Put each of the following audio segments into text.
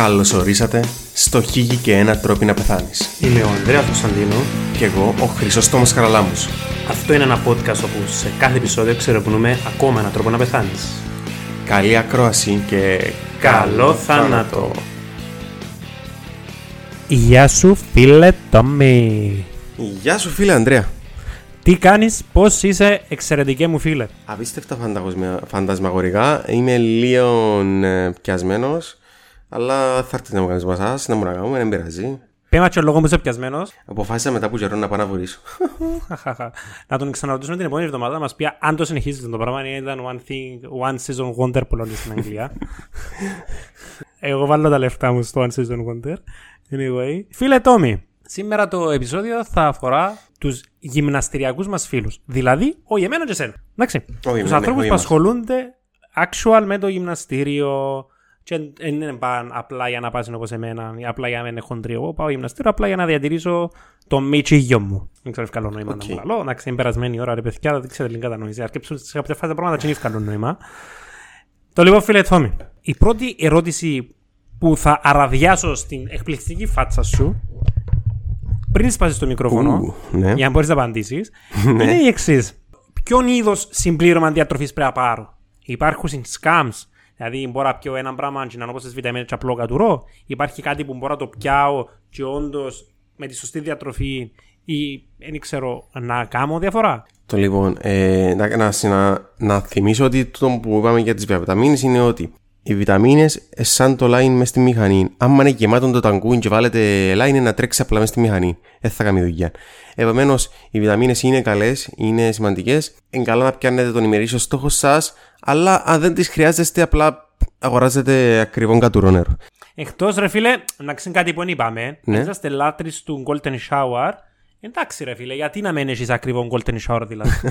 Καλώ ορίσατε στο Χίγη και ένα τρόπο να πεθάνεις. Είμαι ο Ανδρέας Κωνσταντίνο. Και εγώ ο Χρυσόστομο Χαραλάμου. Αυτό είναι ένα podcast όπου σε κάθε επεισόδιο ξερευνούμε ακόμα έναν τρόπο να πεθάνεις. Καλή ακρόαση και Καλό θάνατο! Γεια σου φίλε Τόμι. Γεια σου φίλε Ανδρέα. Τι κάνεις, πώς είσαι εξαιρετικέ μου φίλε. Απίστευτα φαντασμα- φαντασμαγορικά. Είμαι λίγο ε, πιασμένος, αλλά θα έρθει να μου κάνεις μασάς, να μου να κάνουμε, δεν πειράζει. Πέμα και ο λόγος που είσαι πιασμένος. Αποφάσισα μετά που καιρό να πάω να βουρήσω. να τον ξαναρωτήσουμε την επόμενη εβδομάδα να μας πει αν το συνεχίζει το πράγμα ή ήταν one, thing, one season wonder που λένε στην Αγγλία. Εγώ βάλω τα λεφτά μου στο one season wonder. Anyway. Φίλε Τόμι, σήμερα το επεισόδιο θα αφορά τους γυμναστηριακούς μας φίλους. Δηλαδή, όχι εμένα και εσένα. Εντάξει. εμένα, τους ναι, ανθρώπους όχι που εμάς. ασχολούνται actual με το γυμναστήριο και δεν είναι παν απλά για να πας όπως εμένα ή απλά για να μην είναι χοντρή. Εγώ πάω γυμναστήριο απλά για να διατηρήσω το μίτσιγιο μου. Δεν ξέρω αν καλό νόημα Οκ. να μου λαλώ. Να ξέρει περασμένη ώρα ρε παιδιά, δεν ξέρετε την κατανόηση. Αρκέψουν σε κάποια φάση τα πράγματα και είναι καλό νόημα. Το λοιπόν φίλε Θόμη, η πρώτη ερώτηση που θα αραδιάσω στην εκπληκτική φάτσα σου πριν σπάσεις το μικρόφωνο, Ου, ναι. για να μπορείς να απαντήσεις, είναι η εξής. Ποιον είδος συμπλήρωμα διατροφής πρέπει να πάρω; Υπάρχουν scams, δηλαδή μπορώ να πιω ένα πράγμα και να νιώσω τι βιταμίνες και απλό κατουρώ. Υπάρχει κάτι που μπορώ να το πιάω και όντως με τη σωστή διατροφή ή δεν ξέρω να κάνω διαφορά. Το λοιπόν, ε, να, να, συνα- να θυμίσω ότι το που είπαμε για τις βιταμίνες είναι ότι οι βιταμίνες ε, σαν το line μες στη μηχανή. Άμα είναι γεμάτο το ταγκούιν και βάλετε line είναι να τρέξει απλά μες στη μηχανή. Δεν θα κάνει δουλειά. Επομένως, οι βιταμίνες είναι καλές, είναι σημαντικές. Είναι καλά να πιάνετε τον ημερήσιο στόχο σας, αλλά αν δεν τις χρειάζεστε απλά αγοράζετε ακριβό κατουρό νερό. Εκτός ρε φίλε, να ξέρεις κάτι που δεν είπαμε. Ναι. Ναι. Είσαστε λάτρεις του Golden Shower. Εντάξει ρε φίλε, γιατί να μην έχεις ακριβό Golden Shower δηλαδή;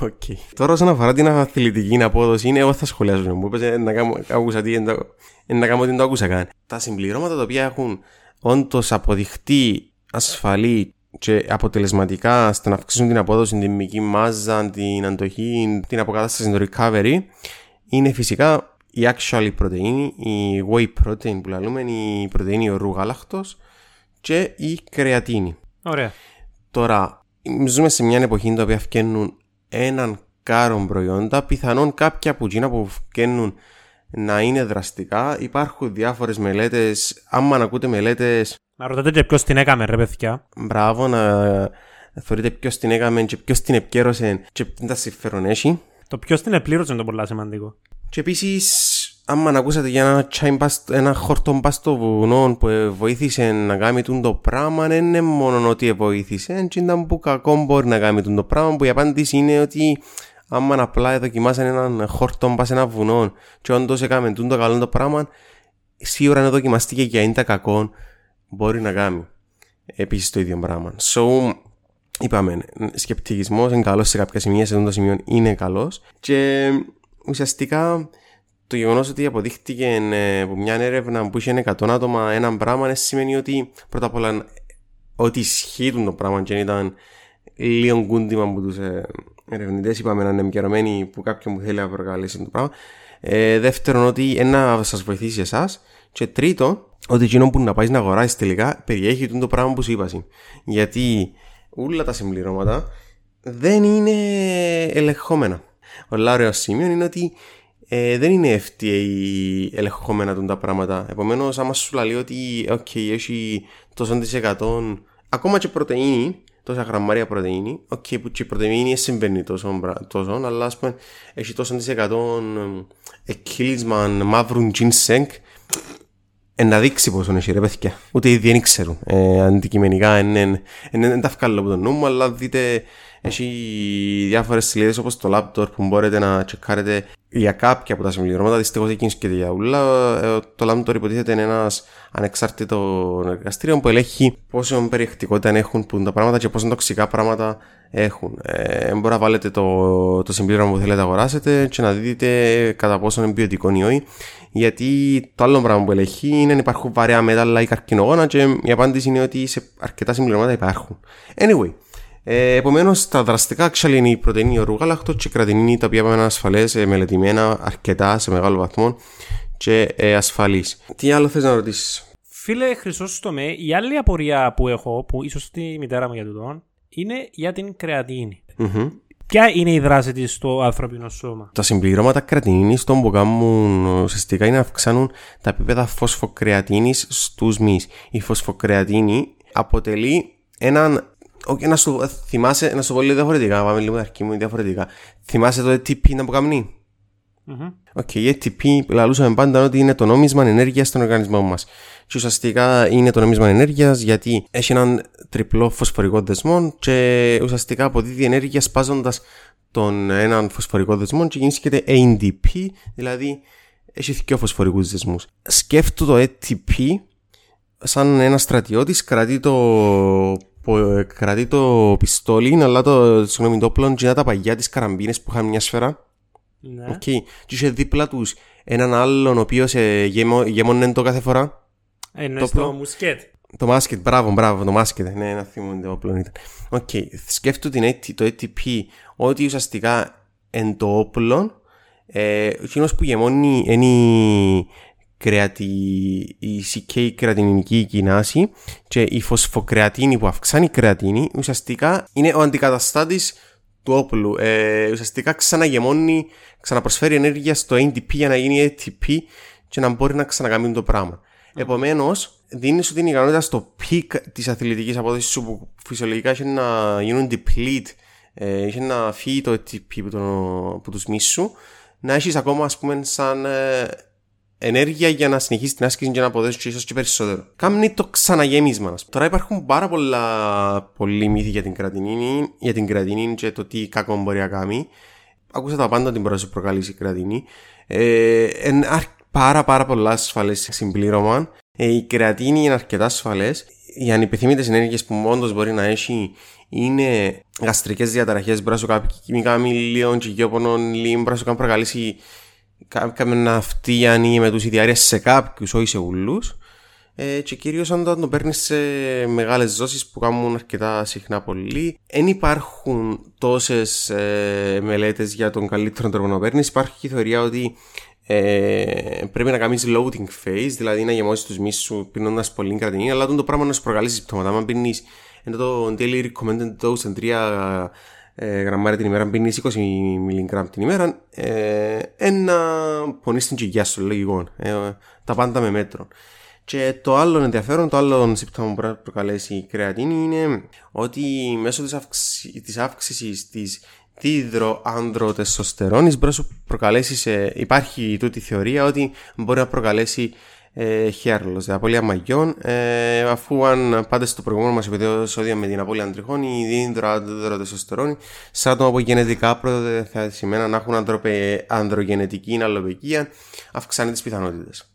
Οκ. Τώρα όσον αφορά την αθλητική απόδοση, είναι εγώ θα σχολιάσω. Μου είπες ε, να κάνω, άκουσα τι, εν το- εν να κάνω τι δεν το άκουσα καν. Τα συμπληρώματα τα οποία έχουν όντως αποδειχτεί ασφαλή και αποτελεσματικά στο να αυξήσουν την απόδοση, την μυϊκή μάζα, την αντοχή, την αποκατάσταση, το recovery, είναι φυσικά η actual πρωτεΐνη, η whey protein που λέμε, η πρωτεΐνη ορού γάλακτος και η κρεατίνη. Ωραία. Τώρα, ζούμε σε μια εποχή τα οποία φτιάχνουν έναν κάρο προϊόντα, πιθανόν κάποια από εκείνα που φτιάχνουν να είναι δραστικά. Υπάρχουν διάφορες μελέτες, άμα να ακούτε μελέτες, Να ρωτάτε και ποιος την έκαμε ρε παιδιά. μπράβο να θεωρείτε ποιος την έκαμε και ποιος την επικέρωσε και τι τα συμφέρον έχει. Το ποιος την επλήρωσε είναι το πολύ σημαντικό. Και επίσης, άμα να ακούσατε για ένα, τσάιν πας- ένα χόρτο πας στο βουνό που ε, βοήθησε να κάνει τούν το πράγμα, δεν είναι μόνο ότι βοήθησε, και ήταν που κακό μπορεί να κάνει τούν το πράγμα, που η απάντηση είναι ότι άμα απλά δοκιμάσαν έναν χόρτο πας σε ένα βουνό και όντως έκαμε τούν το καλό το πράγμα, σίγουρα να δοκιμαστήκε και αν είναι κακό, μπορεί να κάνει επίσης το ίδιο πράγμα. So, είπαμε, σκεπτικισμός είναι καλός σε κάποια σημεία, σε αυτό το σημείο είναι καλός. Και ουσιαστικά το γεγονός ότι αποδείχτηκε ε, από μια έρευνα που είχε 100 άτομα ένα πράγμα δεν σημαίνει ότι πρώτα απ' όλα ότι ισχύει το πράγμα και δεν ήταν λίγο κούντιμα από τους ε, ερευνητές. Είπαμε να είναι επικαιρωμένοι που κάποιον που θέλει να προκαλέσει το πράγμα. Ε, δεύτερον, ότι ένα σας βοηθήσει εσάς. Και τρίτον, ότι εκείνο που να πάει να αγοράσει τελικά περιέχει το πράγμα που σου είπα. εσύ. Γιατί όλα τα συμπληρώματα δεν είναι ελεγχόμενα. Ο ωραίο σημείο είναι ότι ε, δεν είναι FDA ελεγχόμενα τούν τα πράγματα. Επομένως, άμα σου λέει ότι okay, έχει τόσο της εκατό, ακόμα και πρωτεΐνη, τόσα γραμμάρια πρωτεΐνη, ok, που και η πρωτεΐνη δεν συμβαίνει τόσο, μπρα- τόσο αλλά ας πούμε έχει τόσο της εκατό εκκύλισμα μαύρου ginseng, ε, να δείξει πόσο έχει ρε παιδιά. Ούτε οι ίδιοι δεν ξέρουν. Ε, αντικειμενικά δεν τα βγάλω από το νου μου, αλλά δείτε έχει διάφορες σελίδες όπως το laptop που μπορείτε να τσεκάρετε για κάποια από τα συμπληρώματα. Δυστυχώς δεν και για ούλα. Ε, Το laptop υποτίθεται είναι ένας ανεξάρτητος εργαστήριο που ελέγχει πόσο περιεκτικότητα έχουν που τα πράγματα και πόσο τοξικά πράγματα έχουν. Ε, μπορεί να βάλετε το, το συμπλήρωμα που θέλετε να αγοράσετε και να δείτε κατά πόσο είναι ποιοτικό ή όχι. Γιατί το άλλο πράγμα που ελέγχει είναι αν υπάρχουν βαρέα μέταλλα ή καρκινογόνα και η απάντηση είναι ότι σε αρκετά συμπληρώματα υπάρχουν. Anyway, ε, Επομένως, τα δραστικά actually είναι η πρωτενη ορού γάλακτο και η κρατινίνη, τα οποία είναι ασφαλές, μελετημένα αρκετά σε μεγάλο βαθμό και ε, ασφαλής. Τι άλλο θες να ρωτήσεις; Φίλε Χρυσόστομε, η άλλη απορία που έχω, που ίσως τη μητέρα μου για τούτο, είναι για την κρεατίνη. Μμμ. Ποια είναι η δράση της στο ανθρώπινο σώμα; Τα συμπληρώματα κρατινίνης των που κάνουν ουσιαστικά είναι να αυξάνουν τα επίπεδα φωσφοκρεατίνης στους μυς. Η φωσφοκρεατίνη αποτελεί έναν... Όχι, να σου, θυμάσαι, να σου πω λίγο διαφορετικά, πάμε λίγο αρχή μου διαφορετικά. Θυμάσαι το ATP ήντα που κάνει. Μμμ. Οκ, η ATP λαλούσαμε πάντα ότι είναι το νόμισμα ενέργειας στον οργανισμό μας. Και ουσιαστικά είναι το νόμισμα ενέργειας γιατί έχει έναν τριπλό φωσφορικό δεσμό και ουσιαστικά αποδίδει ενέργεια σπάζοντας τον έναν φωσφορικό δεσμό και γίνεται ADP, δηλαδή έχει δύο φωσφορικούς δεσμούς. Σκέφτου το ATP σαν ένα στρατιώτης, κρατεί το, πο- κρατεί το πιστόλι, αλλά το, συγγνώμη, το όπλο και είναι τα παγιά τες καραμπίνες που είχαν μια σφαίρα. Ναι. Οκ. Και είχε δίπλα τους έναν άλλον ο οποίος ε, γέμω- γέμονε το κάθε φορά. Εννοείς το το προ- musket. Το musket, μπράβο, μπράβο, το musket. Ναι, να θυμούνται όπλο ήταν. Οκ. Σκέφτου την, AT το ATP ότι ουσιαστικά εν το όπλο, ε, εκείνος που γεμώνει είναι η, κρεατι... η CK κρατινική κοινάση και η φωσφοκρεατίνη που αυξάνει η κρεατίνη ουσιαστικά είναι ο αντικαταστάτης του όπλου. Ε, ουσιαστικά ξαναγεμώνει, ξαναπροσφέρει ενέργεια στο ATP για να γίνει ATP και να μπορεί να ξανακαμείνει το πράγμα. Επομένως, δίνεις σου την ικανότητα στο peak της αθλητικής απόδοσης σου που φυσιολογικά έχει να γίνουν deplete, ε, έχει να φύγει το ATP από, το, από του μίσου, να έχεις ακόμα, ας πούμε, σαν ε, ενέργεια για να συνεχίσει την άσκηση και να αποδώσει ίσως και περισσότερο. Κάμνει το ξαναγέμισμα. ας πούμε. Τώρα υπάρχουν πάρα πολλά πολλοί μύθοι για την κρατινίνη, για την κρατινίνη και το τι κακό μπορεί να κάνει. Άκουσα τα πάντα την πρώτη προκαλήσει η κρατινή. Ε, εν, αρ- πάρα πάρα πολλά ασφαλές συμπλήρωμα. Ε, η κρεατίνη είναι αρκετά ασφαλές. Οι ανυπιθύμητε ενέργειε που όντως μπορεί να έχει είναι γαστρικές διαταραχές, μπορεί να σου κάνει χημικά μιλίων, τσιγιόπονων, λίμ, μπορεί να σου κάνει προκαλήσει κάποια ναυτίαν ή με τους ιδιάρειες σε κάποιους, όχι σε ούλους. Ε, και κυρίως όταν το παίρνεις σε μεγάλες δόσεις που κάνουν αρκετά συχνά πολύ. Δεν υπάρχουν τόσες ε, μελέτες για τον καλύτερο τρόπο να παίρνεις. Υπάρχει η θεωρία ότι ε, πρέπει να κάνεις loading phase, δηλαδή να γεμώσεις τους μυς σου πίνοντας πολύ κρατινή, αλλά το πράγμα να σου προκαλεί συμπτώματα. Αν πίνεις ενώ το daily recommended dose εν 3 ε, γραμμάρια την ημέρα, αν πίνεις 20 μιλιγκράμμ την ημέρα, ε, ένα πονείς την κοιλιά σου, λογικό. Ε, τα πάντα με μέτρο. Και το άλλο ενδιαφέρον, το άλλο σύμπτωμα που μπορεί να προκαλέσει η κρεατίνη είναι ότι μέσω της, αύξη, της αύξησης της δίδρο-άνδρο-τεστοστερόνης μπορεί να σου προκαλέσει, σε, υπάρχει τούτη θεωρία ότι μπορεί να προκαλέσει ε, hair loss, απώλεια μαγιών, ε, αφού αν πάτε στο προηγούμενο μας επεισόδιο με την απώλεια αντριχών, η δίδρο-άνδρο-τεστοστερόνη, σε άτομα που γενετικά προδιαθεσιμένα να έχουν ανδροπε, ανδρογενετική αλωπεκία, αυξάνει τις πιθανότητες.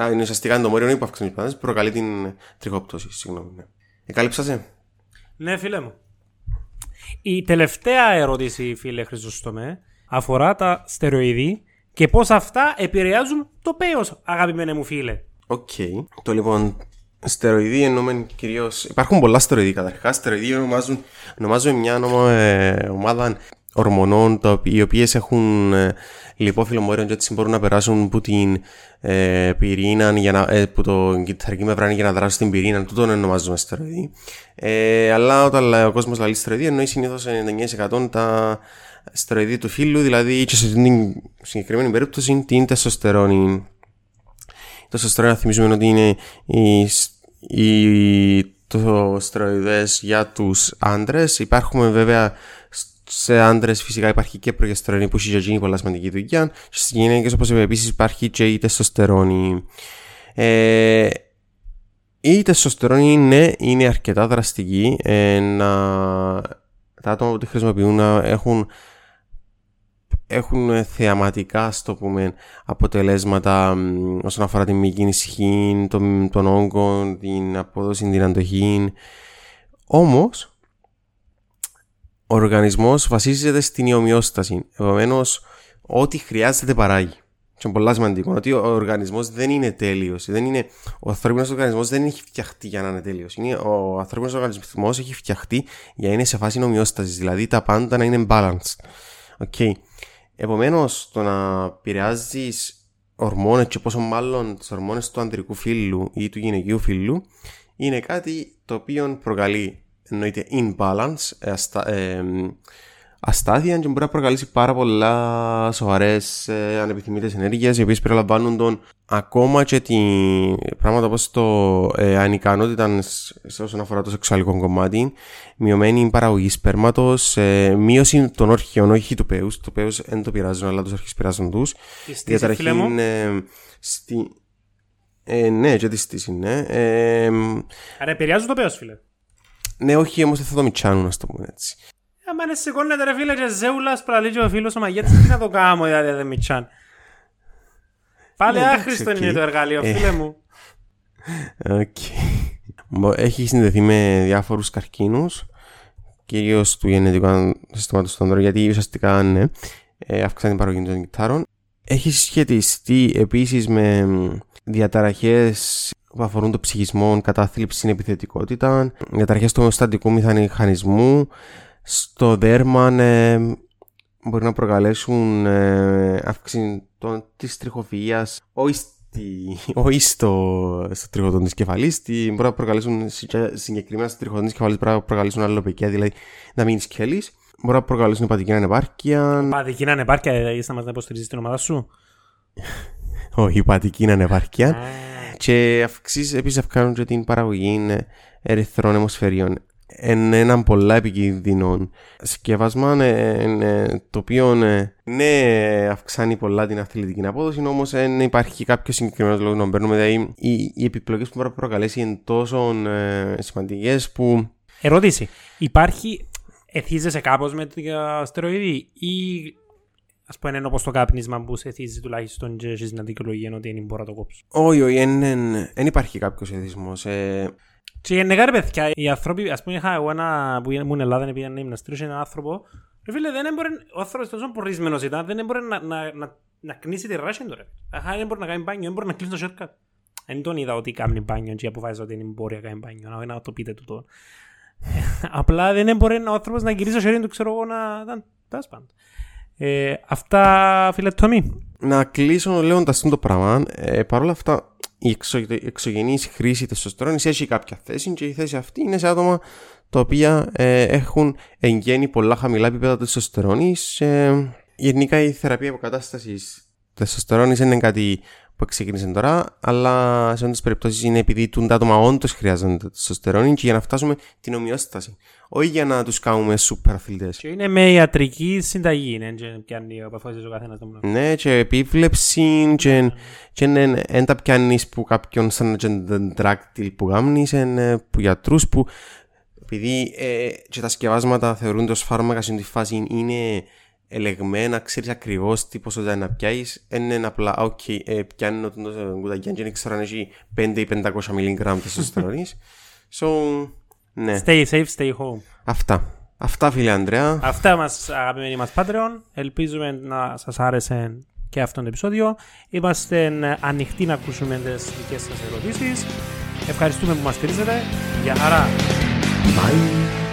Α, είναι ουσιαστικά το μόριο που αυξάνει τις πιθανότητες, προκαλεί την τριχόπτωση, συγγνώμη. Ναι. Εκάλυψα σε. Ναι, φίλε μου. Η τελευταία ερώτηση, φίλε Χρυσοστομέ, αφορά τα στεροειδή και πώς αυτά επηρεάζουν το πέος, αγαπημένε μου φίλε. Οκ. Το λοιπόν, στεροειδή εννοούμε κυρίως. Υπάρχουν πολλά στεροειδή καταρχάς. Στεροειδή ονομάζουν, ονομάζουν μια νομο, ε, ομάδα ορμονών τα οποί- οι οποίες έχουν ε, λιπόφυλλο μόριον και έτσι μπορούν να περάσουν από την ε, πυρήνα, για να, ε, που το κυταρική μεμβράνη για να δράσουν στην πυρήνα. Τούτον ονομάζουμε στεροειδή. Ε, αλλά όταν λέει ο κόσμος λέει στεροειδή, εννοεί συνήθως 99% τα στεροειδή του φύλου, δηλαδή και σε αυτήν την συγκεκριμένη περίπτωση την τεστοστερόνη. Το σωστρό να θυμίζουμε ότι είναι η, η, το στεροειδές για τους άντρες. Υπάρχουν βέβαια σε άντρες φυσικά υπάρχει και προγεστερόνη που έχει για γίνει πολλά σημαντική δουλειά. Και στις γυναίκες όπως είπα επίσης υπάρχει και η τεστοστερόνη. Ε, η τεστοστερόνη ναι, είναι αρκετά δραστική. Ε, να, τα άτομα που τη χρησιμοποιούν να έχουν έχουν θεαματικά στο πούμε αποτελέσματα μ, όσον αφορά την μυϊκή ισχύ, τον, τον όγκο, την απόδοση, την αντοχή. Όμως, ο οργανισμός βασίζεται στην ιομοιόσταση. Επομένως, ό,τι χρειάζεται παράγει. Και είναι πολύ σημαντικό ότι ο οργανισμός δεν είναι τέλειος. Είναι... Ο ανθρώπινος οργανισμός δεν έχει φτιαχτεί για να είναι τέλειος. Ο ανθρώπινος οργανισμός έχει φτιαχτεί για να είναι σε φάση ομοιόσταση. Δηλαδή τα πάντα να είναι balanced. Okay. Επομένως, το να επηρεάζεις ορμόνες και πόσο μάλλον τις ορμόνες του ανδρικού φύλου ή του γυναικείου φύλου είναι κάτι το οποίο προκαλεί εννοείται imbalance, ε, αστα, ε, αστάθεια και μπορεί να προκαλέσει πάρα πολλά σοβαρές ε, ανεπιθυμητές ενέργειες, οι οποίες περιλαμβάνουν τον ακόμα και τη πράγματα όπως το ε, ανικανότητα όσον αφορά το σεξουαλικό κομμάτι, μειωμένη παραγωγή σπέρματος, ε, μείωση των όρχιων, όχι του πέους. Το πέος δεν το πειράζουν, αλλά τους όρχεις πειράζουν τους. Διαταραχή είναι. Στη... Ε, ναι, και τη στύση, ναι. Ε, Άρα επηρεάζουν το πέος, φίλε. Ναι, όχι, όμως δεν θα το μιτσάνουν, ας το πούμε έτσι. Άμα εν σηκώνεται ρε φίλε και ζέουλας πραλεί ο φίλος ο Μαγέτης τι να το κάνω δηλαδή δεν μιτσάν. Πάλι Ναι, άχρηστο εντάξει, είναι οκ. το εργαλείο Ε. φίλε μου. Οκ. Μπο- Έχει συνδεθεί με διάφορους καρκίνους, κυρίως του γενετικού συστήματος του ανδρών, γιατί ουσιαστικά ναι, ε, αυξάνει την παραγωγή των κυττάρων. Έχει σχετιστεί επίσης με διαταραχές που αφορούν το ψυχισμό, κατάθλιψη, επιθετικότητα, διαταραχές του στυτικού μηχανισμού, στο δέρμα ε, μπορεί να προκαλέσουν ε, αύξηση των, της τριχοφυΐας. Όχι, στη, όχι στο, στο τριχωτόν της κεφαλής. Στη, μπορεί να προκαλέσουν συγκε- συγκεκριμένα στο τριχωτόν της κεφαλής μπορεί να προκαλέσουν αλωπεκία δηλαδή να μείνει σκέλης μπορεί να προκαλέσουν υπατική ανεπάρκεια. Παδική να ανεπάρκεια είσαι να μας να υποστηρίζεις την ομάδα σου; όχι υπατική ανεπάρκεια. Α, και αυξήσεις, επίσης αυξάνουν και την παραγωγή ε, ερυθρών αιμοσφαιρίων. Είναι ένα πολλά επικίνδυνο σκεύασμα ε, ε, το οποίο ε, ναι αυξάνει πολλά την αθλητική απόδοση όμως δεν υπάρχει κάποιος συγκεκριμένος λόγος να παίρνουμε δηλαδή οι, οι επιπλοκές που μπορεί να προκαλέσει είναι τόσο ε, σημαντικές που Ερώτηση. Υπάρχει, εθίζεσαι κάπως με το στεροειδή ή ας πούμε είναι όπως το κάπνισμα που σε εθίζει τουλάχιστον και έχεις μια δικαιολογία ότι δεν μπορώ να το κόψω; όχι όχι δεν υπάρχει κάποιος εθισμός ε, Και γενικά ρε παιδιά, οι άνθρωποι, ας πούμε είχα εγώ ένα που ήμουν Ελλάδα, πήγα να γυμναστήριο, έναν άνθρωπο, ρε φίλε, δεν έμπορε, ο άνθρωπος τόσο πορρισμένος ήταν, δεν έμπορε να, να, να, να κνήσει τη ράση του ρε. Αχα, δεν μπορεί να κάνει μπάνιο, δεν μπορεί να κλείσει το shortcut. Δεν τον είδα ότι κάνει μπάνιο και αποφάσισε ότι δεν μπορεί να κάνει μπάνιο, να, να το πείτε του το. Απλά δεν έμπορε ο άνθρωπος να γυρίσει το χέρι του, ξέρω εγώ, να... να τέλος πάντων. Ε, αυτά, φίλε Τόμι. να κλείσω λέγοντα αυτό το πράγμα. Ε, Παρ' όλα αυτά, η εξω, εξωγενής χρήση τεστοστερόνης έχει κάποια θέση και η θέση αυτή είναι σε άτομα τα οποία ε, έχουν εν γέννη πολλά χαμηλά επίπεδα τεστοστερόνης. Ε, γενικά η θεραπεία αποκατάστασης τεστοστερόνης δεν είναι κάτι που ξεκίνησε τώρα, αλλά σε όντως περιπτώσεις είναι επειδή τούν τα άτομα όντως χρειάζονται τεστοστερόνη και για να φτάσουμε την ομοιόσταση. Όχι για να τους κάνουμε σούπερ αθλητές. Και είναι με ιατρική συνταγή, είναι και πιάνει ο αποφάσισε ο καθένας το μόνο. Ναι, και επίβλεψη και, και δεν τα πιάνεις που κάποιον σαν ένα δράκτυλ που γάμνεις, είναι που γιατρούς που επειδή ε, και τα σκευάσματα θεωρούνται ως φάρμακα σε αυτή τη φάση είναι ελεγμένα, ξέρεις ακριβώς τι ποσότητα να πιάσεις, δεν είναι απλά, οκ, ε, πιάνω το κουτακιά και δεν ξέρω αν έχει 5 ή 500 μιλιγκράμμ τεστοστερόνης. So, ναι, Stay safe, stay home. αυτά. Αυτά φίλε Ανδρέα. Αυτά μας αγαπημένοι μας Patreon. Ελπίζουμε να σας άρεσε και αυτό το επεισόδιο. Είμαστε ανοιχτοί να ακούσουμε τις δικές σας ερωτήσεις. Ευχαριστούμε που μας στηρίζετε. Γεια χαρά! Bye.